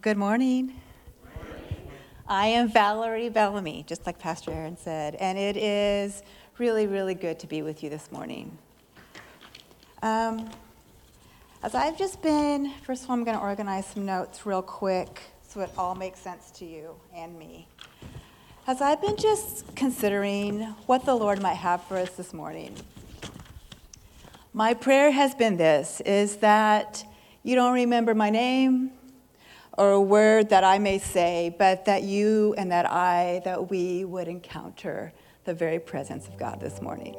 Good morning. I am Valerie Bellamy, just like Pastor Aaron said, and it is really, really good to be with you this morning. Um, as I've just been, first of all, I'm going to organize some notes real quick so it all makes sense to you and me. As I've been just considering what the Lord might have for us this morning, my prayer has been this is that you don't remember my name or a word that I may say, but that you and that I, that we would encounter the very presence of God this morning.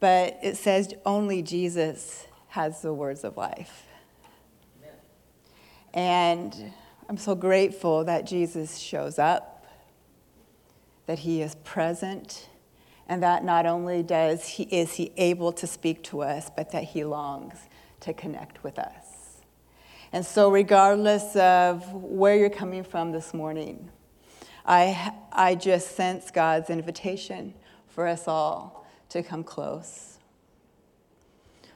But it says only Jesus has the words of life. And I'm so grateful that Jesus shows up, that he is present and that not only does he is he able to speak to us but that he longs to connect with us. And so regardless of where you're coming from this morning i i just sense god's invitation for us all to come close.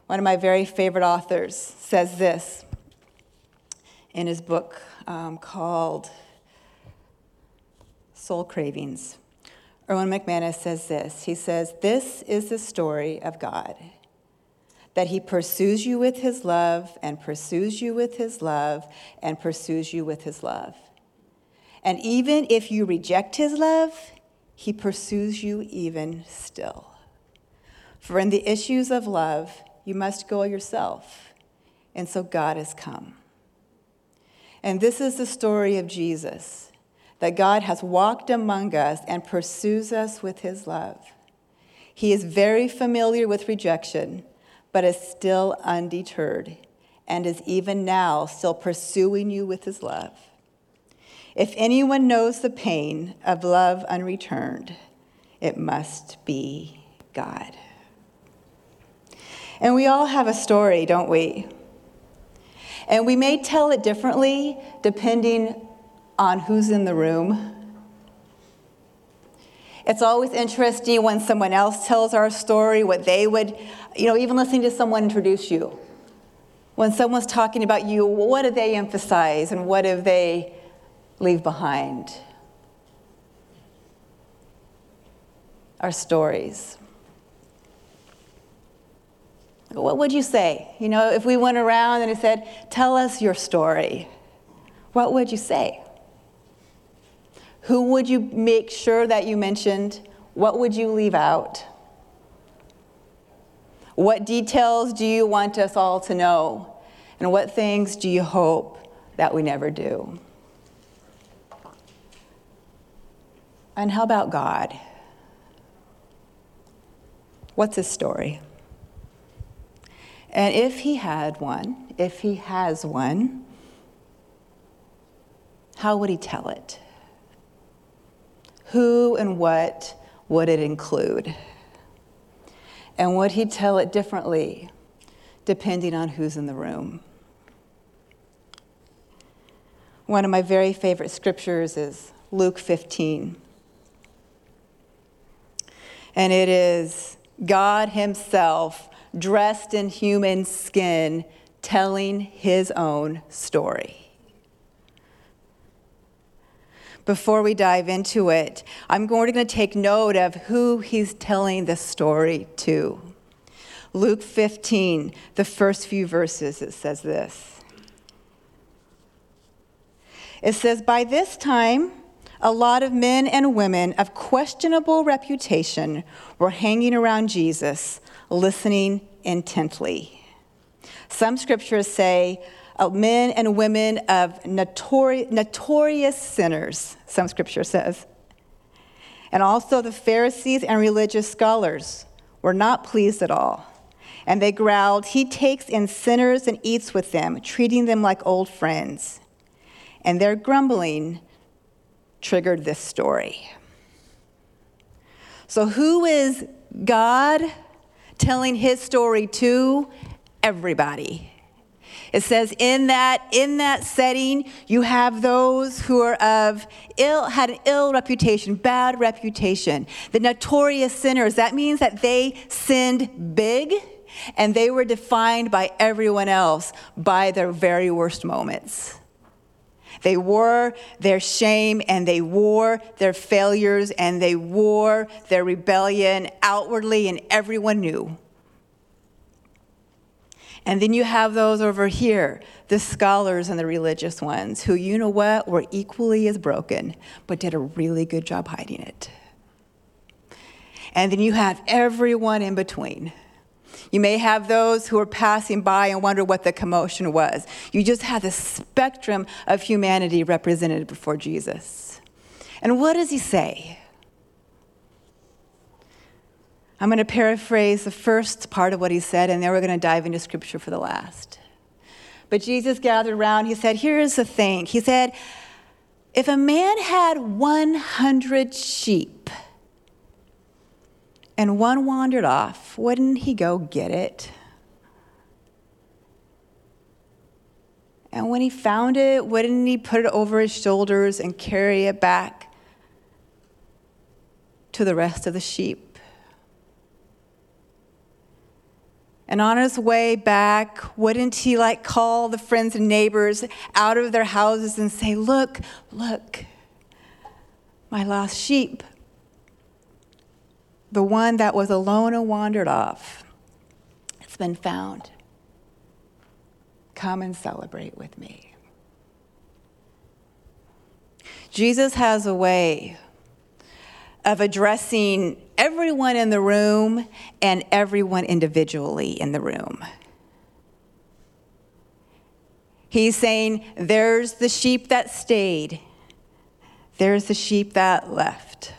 One of my very favorite authors says this in his book um, called soul cravings Erwin McManus says this He says, This is the story of God that he pursues you with his love and pursues you with his love and pursues you with his love. And even if you reject his love, he pursues you even still. For in the issues of love, you must go yourself. And so God has come. And this is the story of Jesus that God has walked among us and pursues us with his love. He is very familiar with rejection, but is still undeterred and is even now still pursuing you with his love. If anyone knows the pain of love unreturned, it must be God. And we all have a story, don't we? And we may tell it differently depending on who's in the room. It's always interesting when someone else tells our story, what they would, you know, even listening to someone introduce you. When someone's talking about you, what do they emphasize and what do they leave behind? Our stories. What would you say? You know, if we went around and it said, Tell us your story, what would you say? Who would you make sure that you mentioned? What would you leave out? What details do you want us all to know? And what things do you hope that we never do? And how about God? What's his story? And if he had one, if he has one, how would he tell it? Who and what would it include? And would he tell it differently depending on who's in the room? One of my very favorite scriptures is Luke 15. And it is God Himself dressed in human skin telling His own story before we dive into it, I'm going to take note of who he's telling the story to. Luke 15, the first few verses, it says this. It says, By this time, a lot of men and women of questionable reputation were hanging around Jesus, listening intently. Some scriptures say uh, men and women of notori- notorious sinners, some scripture says. And also the Pharisees and religious scholars were not pleased at all. And they growled, He takes in sinners and eats with them, treating them like old friends. And their grumbling triggered this story. So, who is God telling his story to? Everybody. It says in that in that setting you have those who are of ill had an ill reputation, bad reputation. The notorious sinners. That means that they sinned big and they were defined by everyone else by their very worst moments. They wore their shame and they wore their failures and they wore their rebellion outwardly, and everyone knew. And then you have those over here, the scholars and the religious ones, who, you know what, were equally as broken, but did a really good job hiding it. And then you have everyone in between. You may have those who are passing by and wonder what the commotion was. You just have the spectrum of humanity represented before Jesus. And what does he say? I'm going to paraphrase the first part of what he said, and then we're going to dive into scripture for the last. But Jesus gathered around. He said, Here's the thing. He said, If a man had 100 sheep, and one wandered off, wouldn't he go get it? And when he found it, wouldn't he put it over his shoulders and carry it back to the rest of the sheep? And on his way back, wouldn't he like call the friends and neighbors out of their houses and say, Look, look, my lost sheep the one that was alone and wandered off. It's been found. Come and celebrate with me. Jesus has a way of addressing everyone in the room and everyone individually in the room. He's saying, There's the sheep that stayed, there's the sheep that left.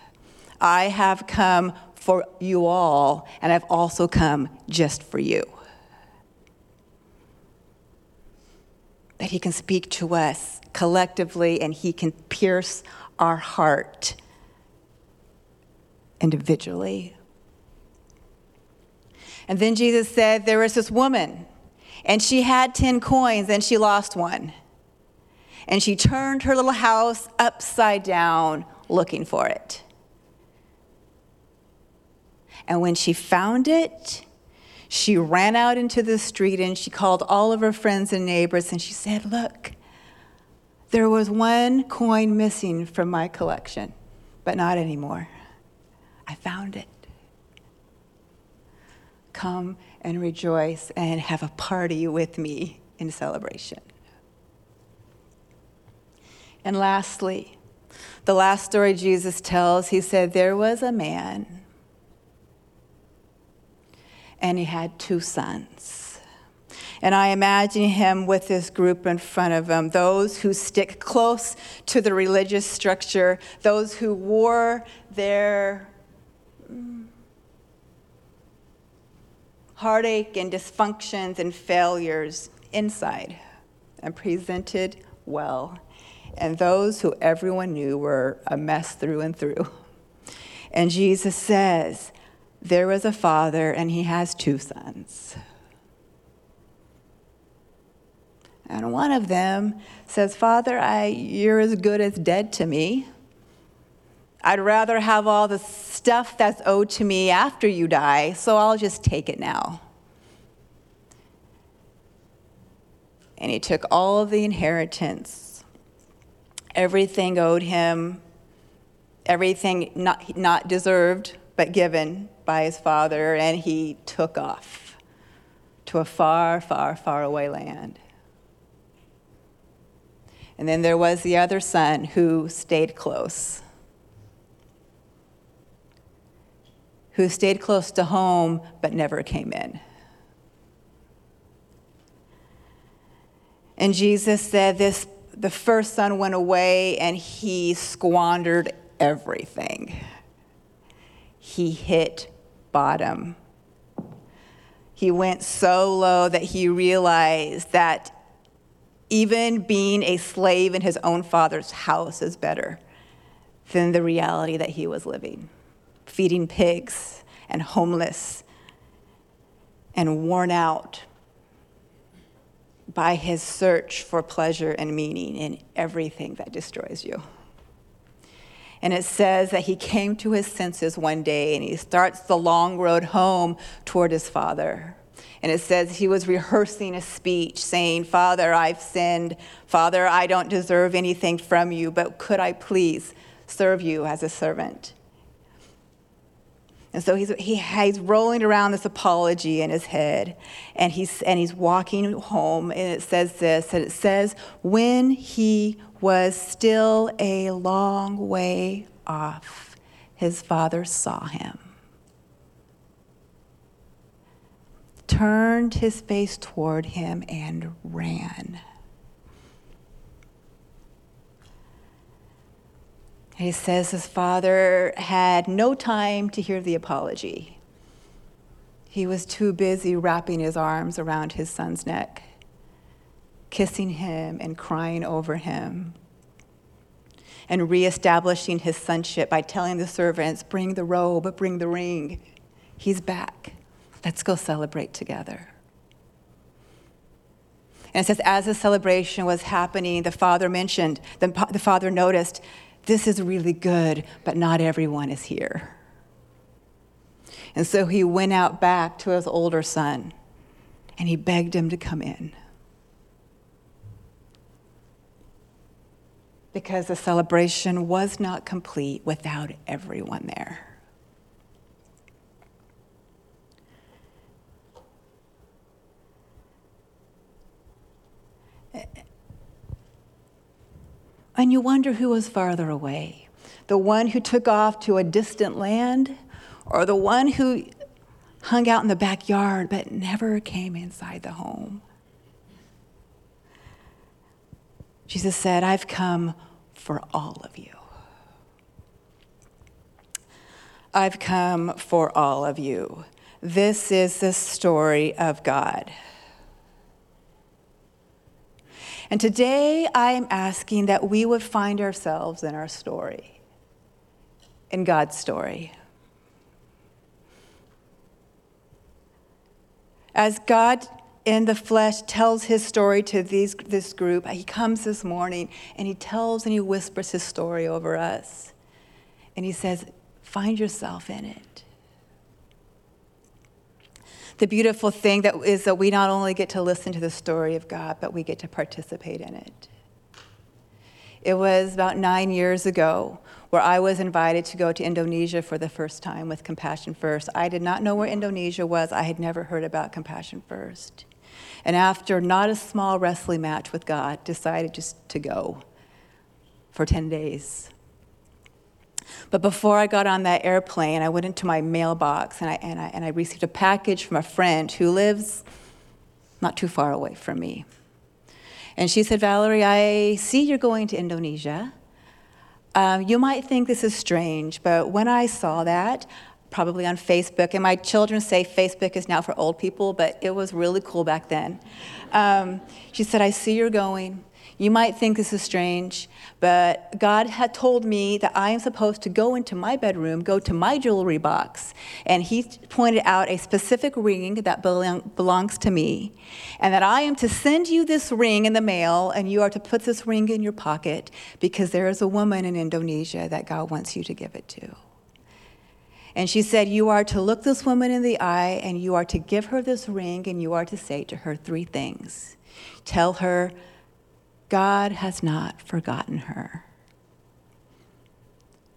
I have come for you all, and I've also come just for you. That He can speak to us collectively and He can pierce our heart individually. And then Jesus said, There was this woman, and she had 10 coins, and she lost one. And she turned her little house upside down looking for it. And when she found it, she ran out into the street and she called all of her friends and neighbors and she said, Look, there was one coin missing from my collection, but not anymore. I found it. Come and rejoice and have a party with me in celebration. And lastly, the last story Jesus tells, he said, There was a man and he had two sons. And I imagine him with this group in front of him those who stick close to the religious structure, those who wore their heartache and dysfunctions and failures inside and presented well, and those who everyone knew were a mess through and through. And Jesus says, there was a father, and he has two sons. And one of them says, Father, I, you're as good as dead to me. I'd rather have all the stuff that's owed to me after you die, so I'll just take it now. And he took all of the inheritance, everything owed him, everything not, not deserved, but given by his father, and he took off to a far, far, far away land. And then there was the other son who stayed close, who stayed close to home but never came in. And Jesus said this the first son went away and he squandered everything. He hit bottom. He went so low that he realized that even being a slave in his own father's house is better than the reality that he was living feeding pigs and homeless and worn out by his search for pleasure and meaning in everything that destroys you. And it says that he came to his senses one day and he starts the long road home toward his father. And it says he was rehearsing a speech saying, Father, I've sinned. Father, I don't deserve anything from you, but could I please serve you as a servant? And so he's, he, he's rolling around this apology in his head, and he's, and he's walking home, and it says this, and it says, when he was still a long way off, his father saw him, turned his face toward him, and ran. He says his father had no time to hear the apology. He was too busy wrapping his arms around his son's neck, kissing him and crying over him, and reestablishing his sonship by telling the servants, Bring the robe, bring the ring. He's back. Let's go celebrate together. And it says, as the celebration was happening, the father mentioned, the, the father noticed this is really good, but not everyone is here. And so he went out back to his older son and he begged him to come in. Because the celebration was not complete without everyone there. And you wonder who was farther away the one who took off to a distant land, or the one who hung out in the backyard but never came inside the home. Jesus said, I've come for all of you. I've come for all of you. This is the story of God. And today I am asking that we would find ourselves in our story, in God's story. As God in the flesh tells his story to these, this group, he comes this morning and he tells and he whispers his story over us. And he says, Find yourself in it the beautiful thing that is that we not only get to listen to the story of God, but we get to participate in it. It was about nine years ago where I was invited to go to Indonesia for the first time with Compassion First. I did not know where Indonesia was, I had never heard about Compassion First. And after not a small wrestling match with God, decided just to go for 10 days. But before I got on that airplane, I went into my mailbox and I, and I, and I received a package from a friend who lives not too far away from me. And she said, Valerie, I see you're going to Indonesia. Um, you might think this is strange, but when I saw that, probably on Facebook, and my children say Facebook is now for old people, but it was really cool back then. Um, she said, I see you're going. You might think this is strange, but God had told me that I am supposed to go into my bedroom, go to my jewelry box, and He pointed out a specific ring that belong, belongs to me, and that I am to send you this ring in the mail, and you are to put this ring in your pocket because there is a woman in Indonesia that God wants you to give it to. And she said, You are to look this woman in the eye, and you are to give her this ring, and you are to say to her three things. Tell her, God has not forgotten her.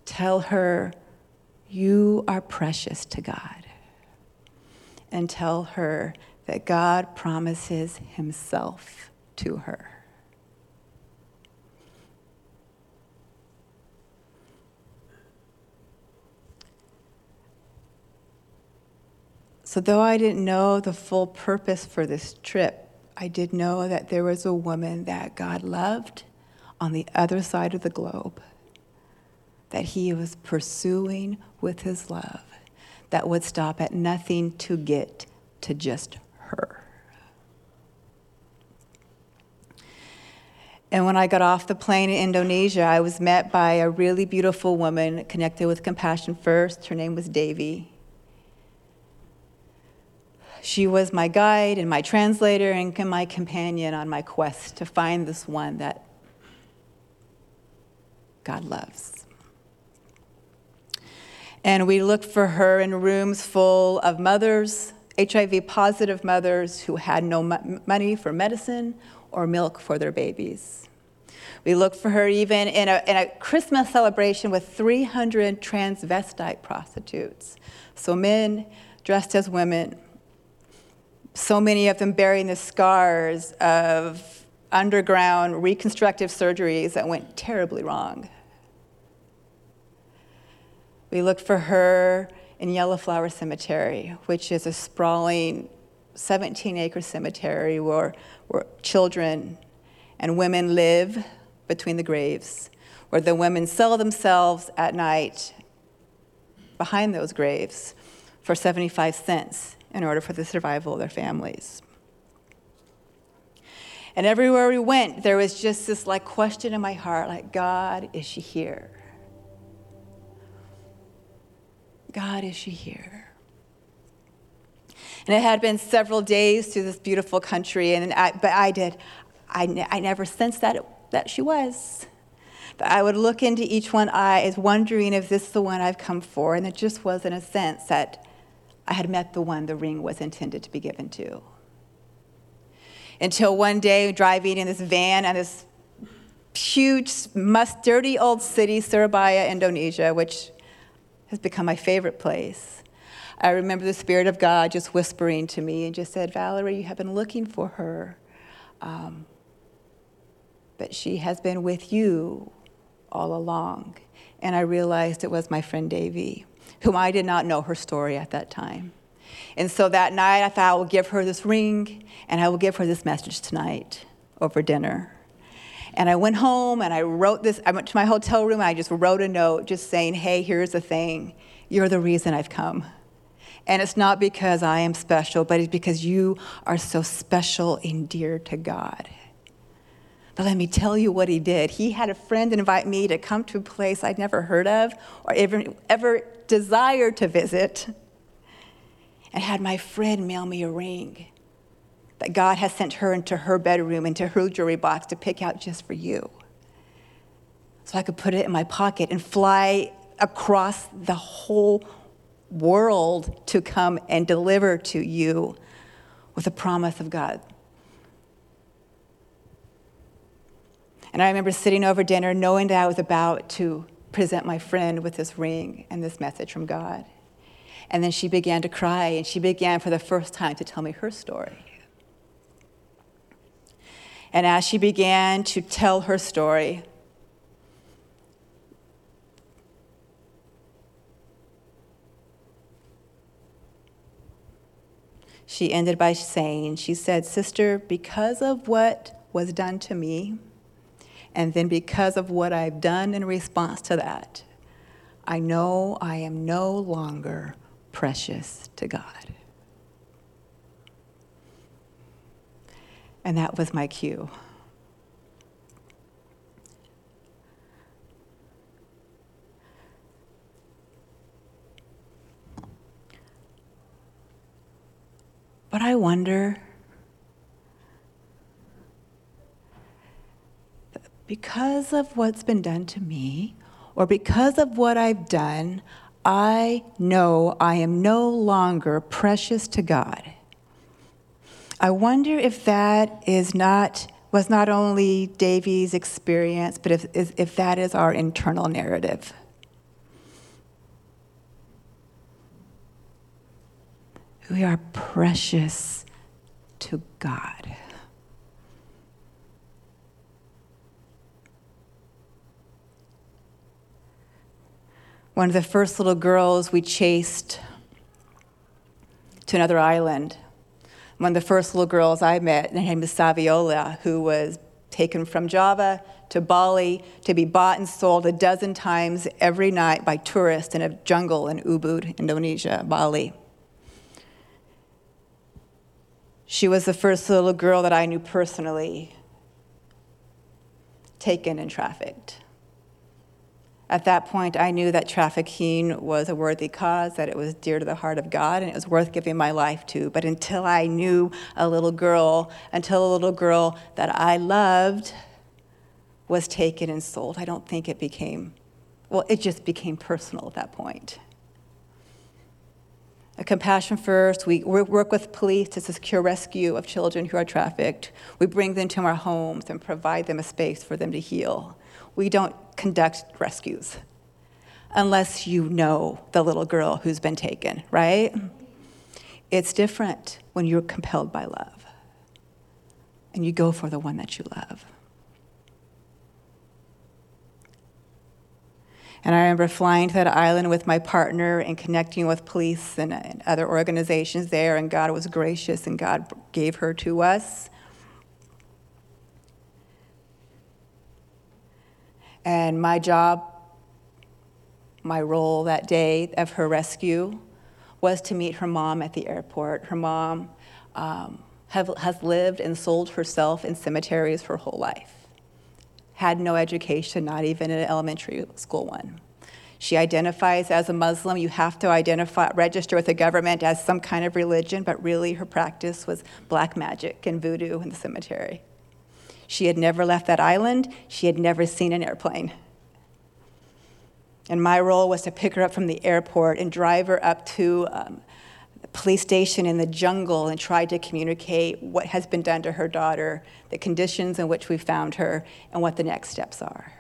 Tell her, you are precious to God. And tell her that God promises himself to her. So, though I didn't know the full purpose for this trip, I did know that there was a woman that God loved on the other side of the globe, that he was pursuing with his love, that would stop at nothing to get to just her. And when I got off the plane in Indonesia, I was met by a really beautiful woman connected with Compassion First. Her name was Davy. She was my guide and my translator and my companion on my quest to find this one that God loves. And we looked for her in rooms full of mothers HIV positive mothers who had no money for medicine or milk for their babies. We looked for her even in a, in a Christmas celebration with 300 transvestite prostitutes. So, men dressed as women, so many of them bearing the scars of underground reconstructive surgeries that went terribly wrong. We looked for her in Yellow Flower Cemetery, which is a sprawling 17 acre cemetery where, where children and women live between the graves, where the women sell themselves at night behind those graves for 75 cents in order for the survival of their families. And everywhere we went, there was just this like question in my heart like, God, is she here? God, is she here? And it had been several days through this beautiful country, and I, but I did, I, I never sensed that, it, that she was. But I would look into each one eye as wondering if this is the one I've come for, and it just wasn't a sense that I had met the one the ring was intended to be given to. Until one day, driving in this van and this huge, must, dirty old city, Surabaya, Indonesia, which has become my favorite place. I remember the Spirit of God just whispering to me and just said, Valerie, you have been looking for her, um, but she has been with you all along. And I realized it was my friend Davy whom I did not know her story at that time. And so that night, I thought I will give her this ring and I will give her this message tonight over dinner. And I went home and I wrote this. I went to my hotel room and I just wrote a note just saying, hey, here's the thing. You're the reason I've come. And it's not because I am special, but it's because you are so special and dear to God. But let me tell you what he did. He had a friend invite me to come to a place I'd never heard of or ever, ever desired to visit, and had my friend mail me a ring that God has sent her into her bedroom, into her jewelry box to pick out just for you. So I could put it in my pocket and fly across the whole world to come and deliver to you with the promise of God. And I remember sitting over dinner knowing that I was about to present my friend with this ring and this message from God. And then she began to cry, and she began for the first time to tell me her story. And as she began to tell her story, she ended by saying, She said, Sister, because of what was done to me, and then because of what I've done in response to that, I know I am no longer precious to God. And that was my cue. But I wonder because of what's been done to me or because of what I've done, I know I am no longer precious to God. I wonder if that is not was not only Davy's experience, but if, if that is our internal narrative. We are precious to God. One of the first little girls we chased to another island. One of the first little girls I met, her name is Saviola, who was taken from Java to Bali to be bought and sold a dozen times every night by tourists in a jungle in Ubud, Indonesia, Bali. She was the first little girl that I knew personally taken and trafficked. At that point, I knew that trafficking was a worthy cause, that it was dear to the heart of God, and it was worth giving my life to. But until I knew a little girl, until a little girl that I loved was taken and sold, I don't think it became, well, it just became personal at that point. A Compassion First, we work with police to secure rescue of children who are trafficked. We bring them to our homes and provide them a space for them to heal. We don't conduct rescues unless you know the little girl who's been taken, right? It's different when you're compelled by love and you go for the one that you love. And I remember flying to that island with my partner and connecting with police and, and, other organizations there, and God was gracious and God gave her to us. And my job, my role that day of her rescue was to meet her mom at the airport. Her mom um, have, has lived and sold herself in cemeteries her whole life had no education, not even an elementary school one. She identifies as a Muslim. You have to identify, register with the government as some kind of religion, but really her practice was black magic and voodoo in the cemetery. She had never left that island. She had never seen an airplane. And my role was to pick her up from the airport and drive her up to um, police station in the jungle and try to communicate what has been done to her daughter, the conditions in which we found her, and what the next steps are.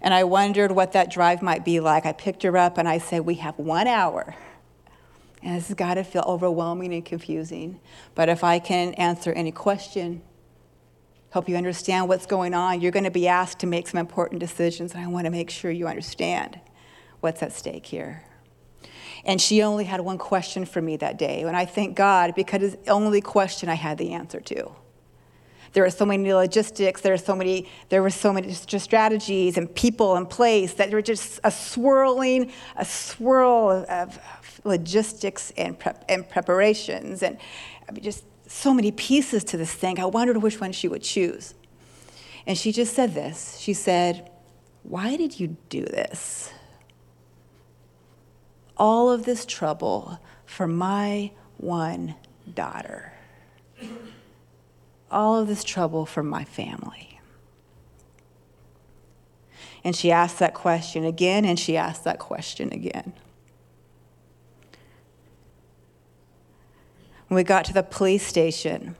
And I wondered what that drive might be like. I picked her up and I said, We have one hour. And this has got to feel overwhelming and confusing. But if I can answer any question, help you understand what's going on, you're going to be asked to make some important decisions, and I want to make sure you understand what's at stake here. And she only had one question for me that day. And I thank God because it's the only question I had the answer to. There were so many logistics, there were so many, there were so many strategies and people in place that were just a swirling, a swirl of logistics and, prep, and preparations and just so many pieces to this thing. I wondered which one she would choose. And she just said this. She said, Why did you do this? all of this trouble for my one daughter. All of this trouble for my family. And she asked that question again, and she asked that question again. We got to the police station,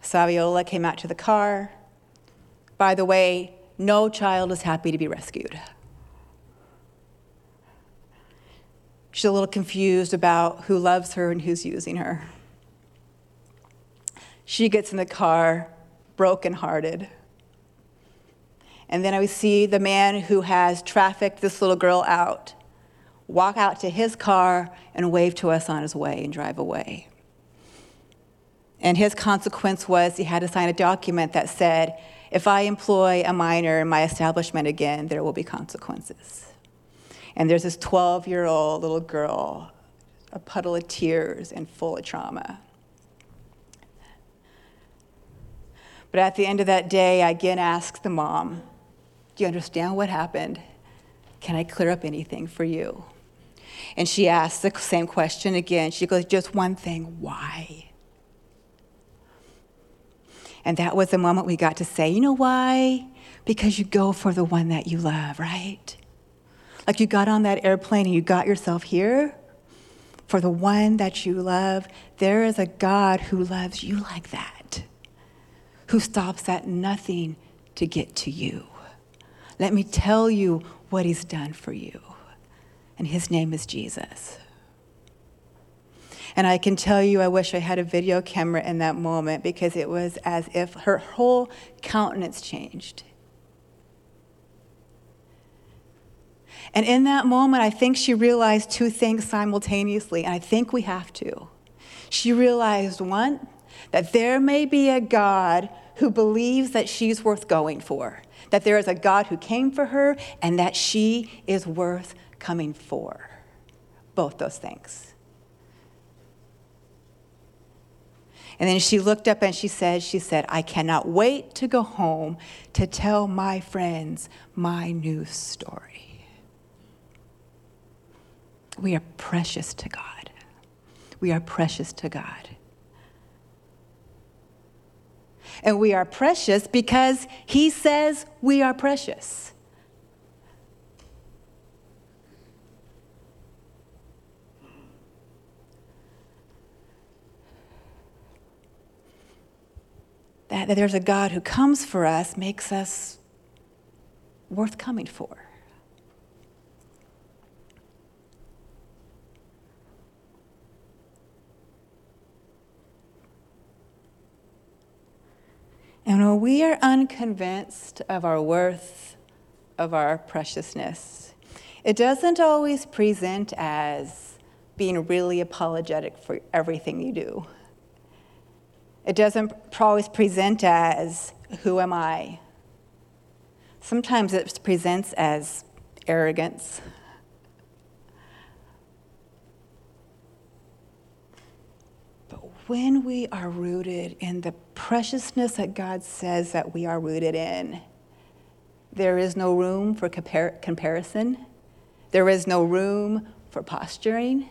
Saviola came out to the car. By the way, no child is happy to be rescued. She's a little confused about who loves her and who's using her. She gets in the car, brokenhearted. And then I see the man who has trafficked this little girl out walk out to his car and wave to us on his way and drive away. And his consequence was he had to sign a document that said, if I employ a minor in my establishment again, there will be consequences. And there's this 12 year old little girl, a puddle of tears and full of trauma. But at the end of that day, I again asked the mom, Do you understand what happened? Can I clear up anything for you? And she asked the same question again. She goes, Just one thing, why? And that was the moment we got to say, You know why? Because you go for the one that you love, right? Like you got on that airplane and you got yourself here for the one that you love. There is a God who loves you like that, who stops at nothing to get to you. Let me tell you what he's done for you. And his name is Jesus. And I can tell you, I wish I had a video camera in that moment because it was as if her whole countenance changed. And in that moment, I think she realized two things simultaneously, and I think we have to. She realized one, that there may be a God who believes that she's worth going for, that there is a God who came for her, and that she is worth coming for. Both those things. And then she looked up and she said, she said, I cannot wait to go home to tell my friends my new story. We are precious to God. We are precious to God. And we are precious because He says we are precious. That, that there's a God who comes for us makes us worth coming for. And when we are unconvinced of our worth, of our preciousness, it doesn't always present as being really apologetic for everything you do. It doesn't always present as, who am I? Sometimes it presents as arrogance. But when we are rooted in the preciousness that God says that we are rooted in, there is no room for compar- comparison. There is no room for posturing.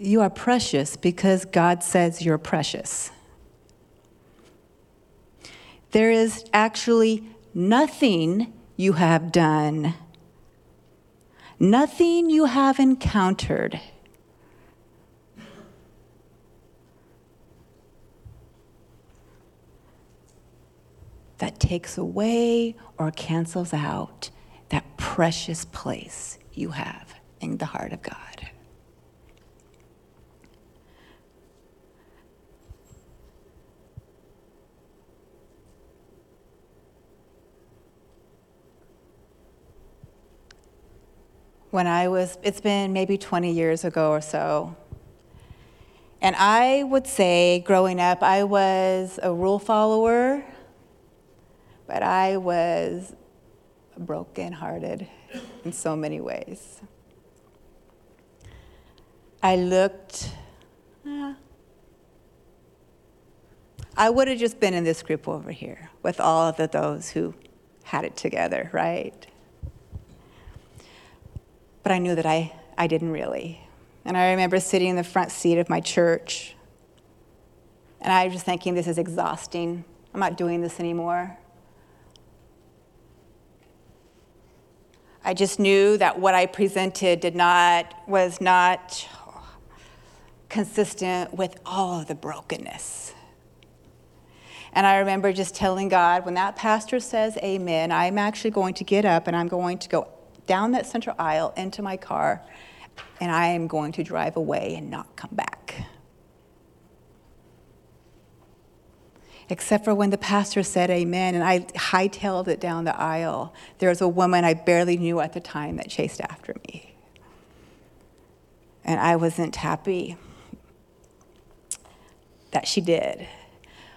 You are precious because God says you're precious. There is actually nothing you have done, nothing you have encountered. That takes away or cancels out that precious place you have in the heart of God. When I was, it's been maybe 20 years ago or so. And I would say, growing up, I was a rule follower, but I was brokenhearted in so many ways. I looked, uh, I would have just been in this group over here with all of the, those who had it together, right? But I knew that I, I didn't really. And I remember sitting in the front seat of my church, and I was just thinking, this is exhausting. I'm not doing this anymore. I just knew that what I presented did not, was not consistent with all of the brokenness. And I remember just telling God, when that pastor says amen, I'm actually going to get up and I'm going to go down that central aisle into my car, and I am going to drive away and not come back. Except for when the pastor said amen, and I hightailed it down the aisle. There was a woman I barely knew at the time that chased after me. And I wasn't happy that she did.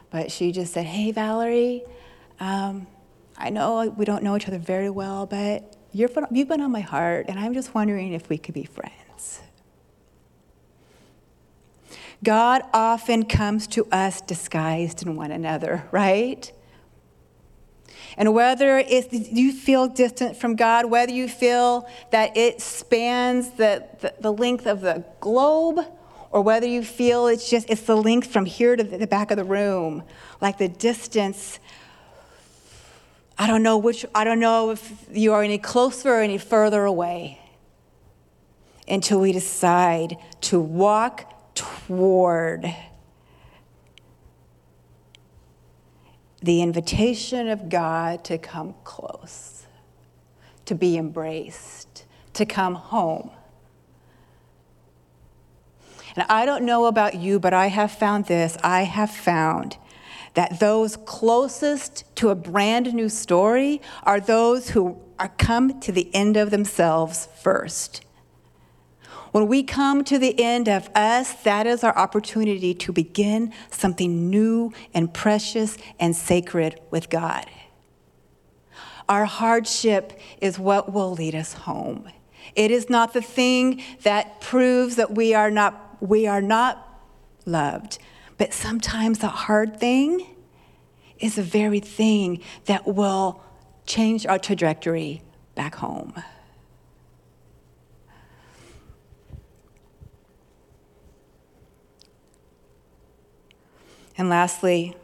But she just said, Hey, Valerie, um, I know we don't know each other very well, but you have been on my heart, and I'm just wondering if we could be friends. God often comes to us disguised in one another, right? And whether you feel distant from God, whether you feel that it spans the, the, the, length of the globe, or whether you feel it's just it's the length from here to the back of the room, like the distance I don't know which, I don't know if you are any closer or any further away until we decide to walk toward the invitation of God to come close, to be embraced, to come home. And I don't know about you, but I have found this. I have found that those closest to a brand new story are those who are come to the end of themselves first. When we come to the end of us, that is our opportunity to begin something new and precious and sacred with God. Our hardship is what will lead us home. It is not the thing that proves that we are not, we are not loved, but sometimes the hard thing is the very thing that will change our trajectory back home. And lastly,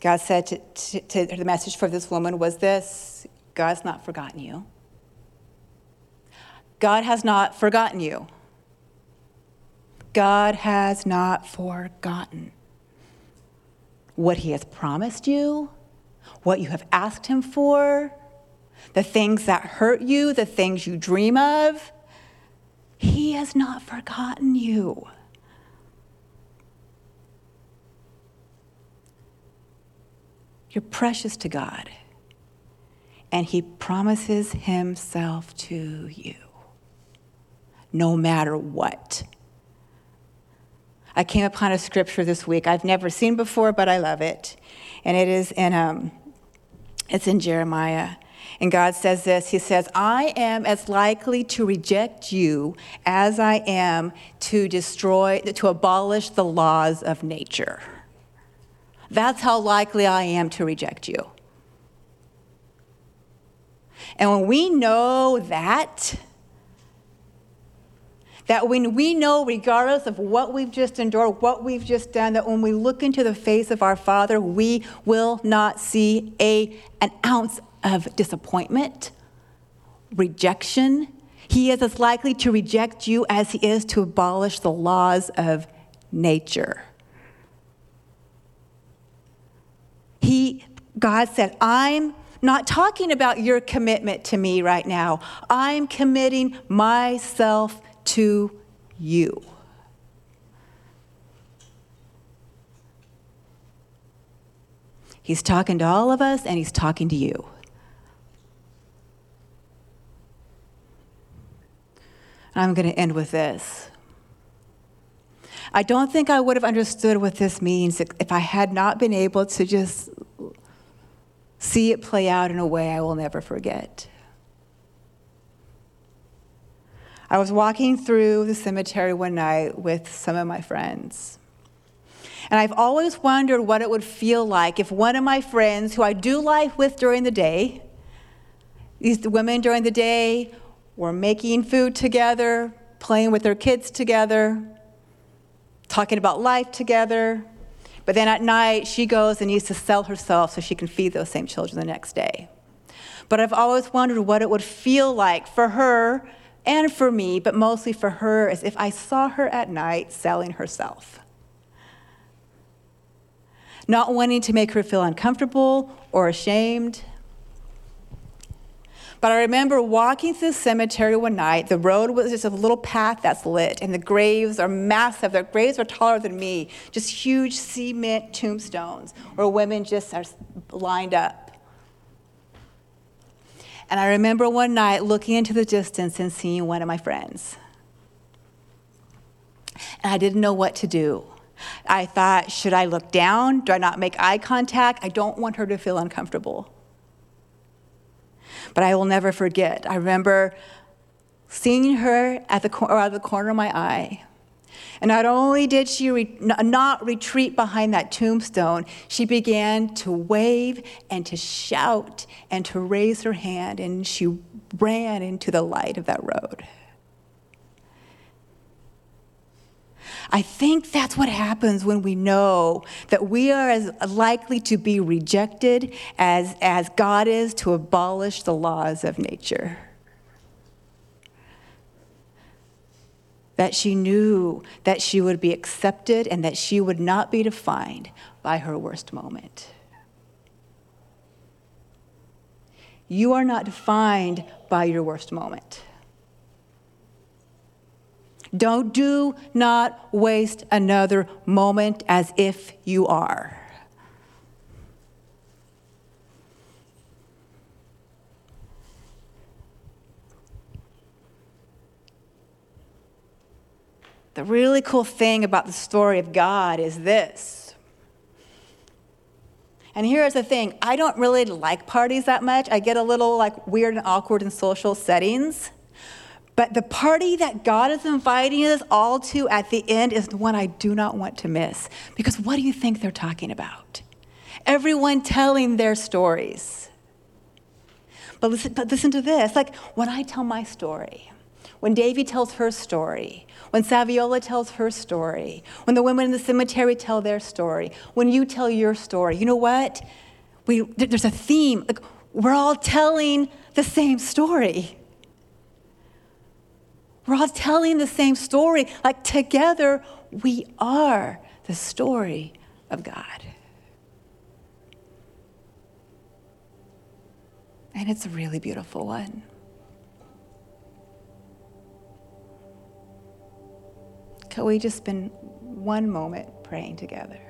God said to, to, to the message for this woman was this God's not forgotten you. God has not forgotten you. God has not forgotten what He has promised you, what you have asked Him for, the things that hurt you, the things you dream of. He has not forgotten you. You're precious to God, and He promises Himself to you no matter what. I came upon a scripture this week I've never seen before, but I love it. And it is in, um, it's in Jeremiah. And God says this He says, I am as likely to reject you as I am to destroy, to abolish the laws of nature. That's how likely I am to reject you. And when we know that, that when we know, regardless of what we've just endured, what we've just done, that when we look into the face of our Father, we will not see a, an ounce of disappointment, rejection. He is as likely to reject you as he is to abolish the laws of nature. He, God said, I'm not talking about your commitment to me right now. I'm committing myself to you. He's talking to all of us and he's talking to you. And I'm going to end with this. I don't think I would have understood what this means if I had not been able to just see it play out in a way I will never forget. I was walking through the cemetery one night with some of my friends. And I've always wondered what it would feel like if one of my friends, who I do life with during the day, these women during the day were making food together, playing with their kids together, talking about life together. But then at night, she goes and needs to sell herself so she can feed those same children the next day. But I've always wondered what it would feel like for her and for me, but mostly for her, as if I saw her at night selling herself. Not wanting to make her feel uncomfortable or ashamed. But I remember walking through the cemetery one night. The road was just a little path that's lit, and the graves are massive. The graves are taller than me, just huge cement tombstones where women just are lined up. And I remember one night looking into the distance and seeing one of my friends. And I didn't know what to do. I thought, should I look down? Do I not make eye contact? I don't want her to feel uncomfortable. But I will never forget. I remember seeing her at the, or out of the corner of my eye and not only did she re- not retreat behind that tombstone, she began to wave and to shout and to raise her hand, and she ran into the light of that road. I think that's what happens when we know that we are as likely to be rejected as, as God is to abolish the laws of nature. That she knew that she would be accepted and that she would not be defined by her worst moment. You are not defined by your worst moment. Don't do not waste another moment as if you are. The really cool thing about the story of God is this. And here's the thing I don't really like parties that much. I get a little like weird and awkward in social settings. But the party that God is inviting us all to at the end is the one I do not want to miss. Because what do you think they're talking about? Everyone telling their stories. But listen, but listen to this like when I tell my story, when Davy tells her story, when Saviola tells her story, when the women in the cemetery tell their story, when you tell your story, you know what? We, there's a theme. Like, we're all telling the same story. We're all telling the same story. Like together, we are the story of God. And it's a really beautiful one. Could we just spend one moment praying together?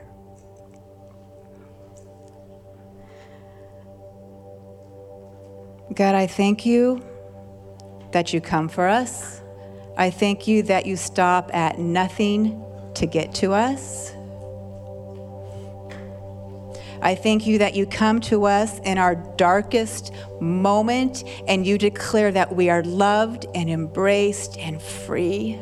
God, I thank you that you come for us. I thank you that you stop at nothing to get to us. I thank you that you come to us in our darkest moment and you declare that we are loved and embraced and free.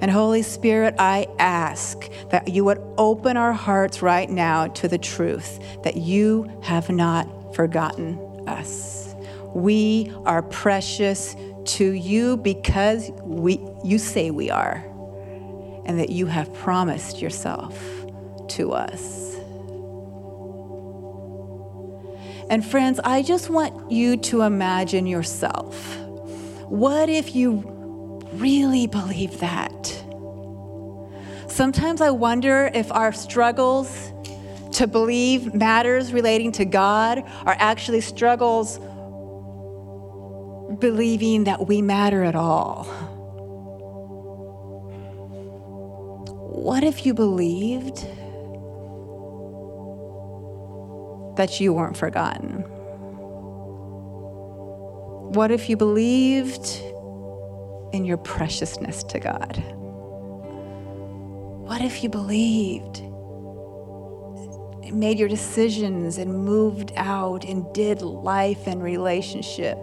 And Holy Spirit, I ask that you would open our hearts right now to the truth that you have not forgotten us. We are precious to you because we, you say we are, and that you have promised yourself to us. And friends, I just want you to imagine yourself. What if you really believe that? Sometimes I wonder if our struggles to believe matters relating to God are actually struggles believing that we matter at all. What if you believed that you weren't forgotten? What if you believed in your preciousness to God? What if you believed, made your decisions, and moved out and did life and relationship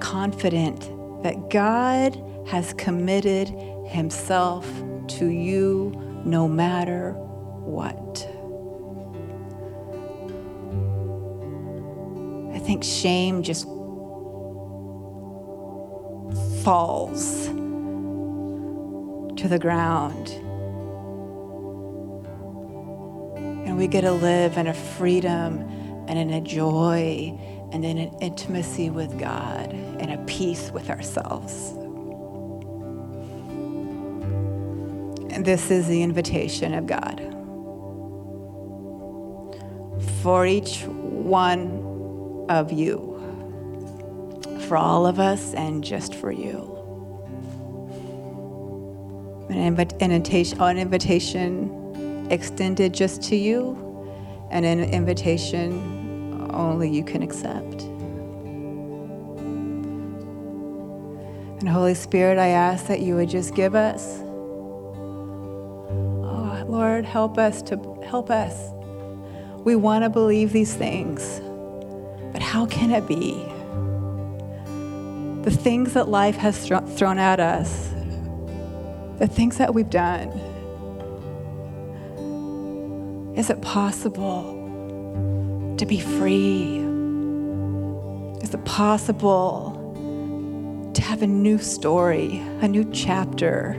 confident that God has committed Himself to you no matter what? I think shame just falls to the ground. And we get to live in a freedom and in a joy and in an intimacy with God and a peace with ourselves. And this is the invitation of God for each one of you, for all of us, and just for you. An, invitation, an invitation extended just to you, and an invitation only you can accept. And Holy Spirit, I ask that you would just give us. Oh, Lord, help us to help us. We want to believe these things, but how can it be? The things that life has thrown at us the things that we've done. Is it possible to be free? Is it possible to have a new story, a new chapter?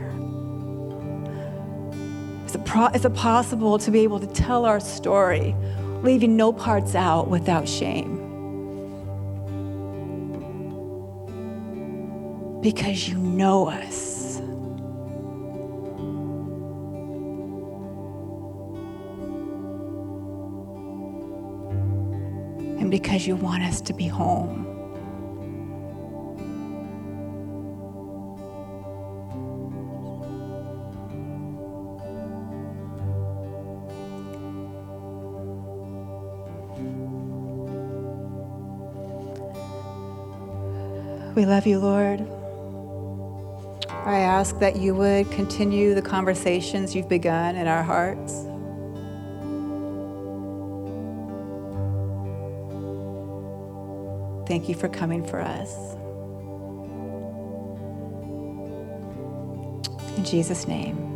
Is it, pro- is it possible to be able to tell our story, leaving no parts out without shame? Because you know us. And because you want us to be home. We love you, Lord. I ask that you would continue the conversations you've begun in our hearts. Thank you for coming for us. In Jesus' name.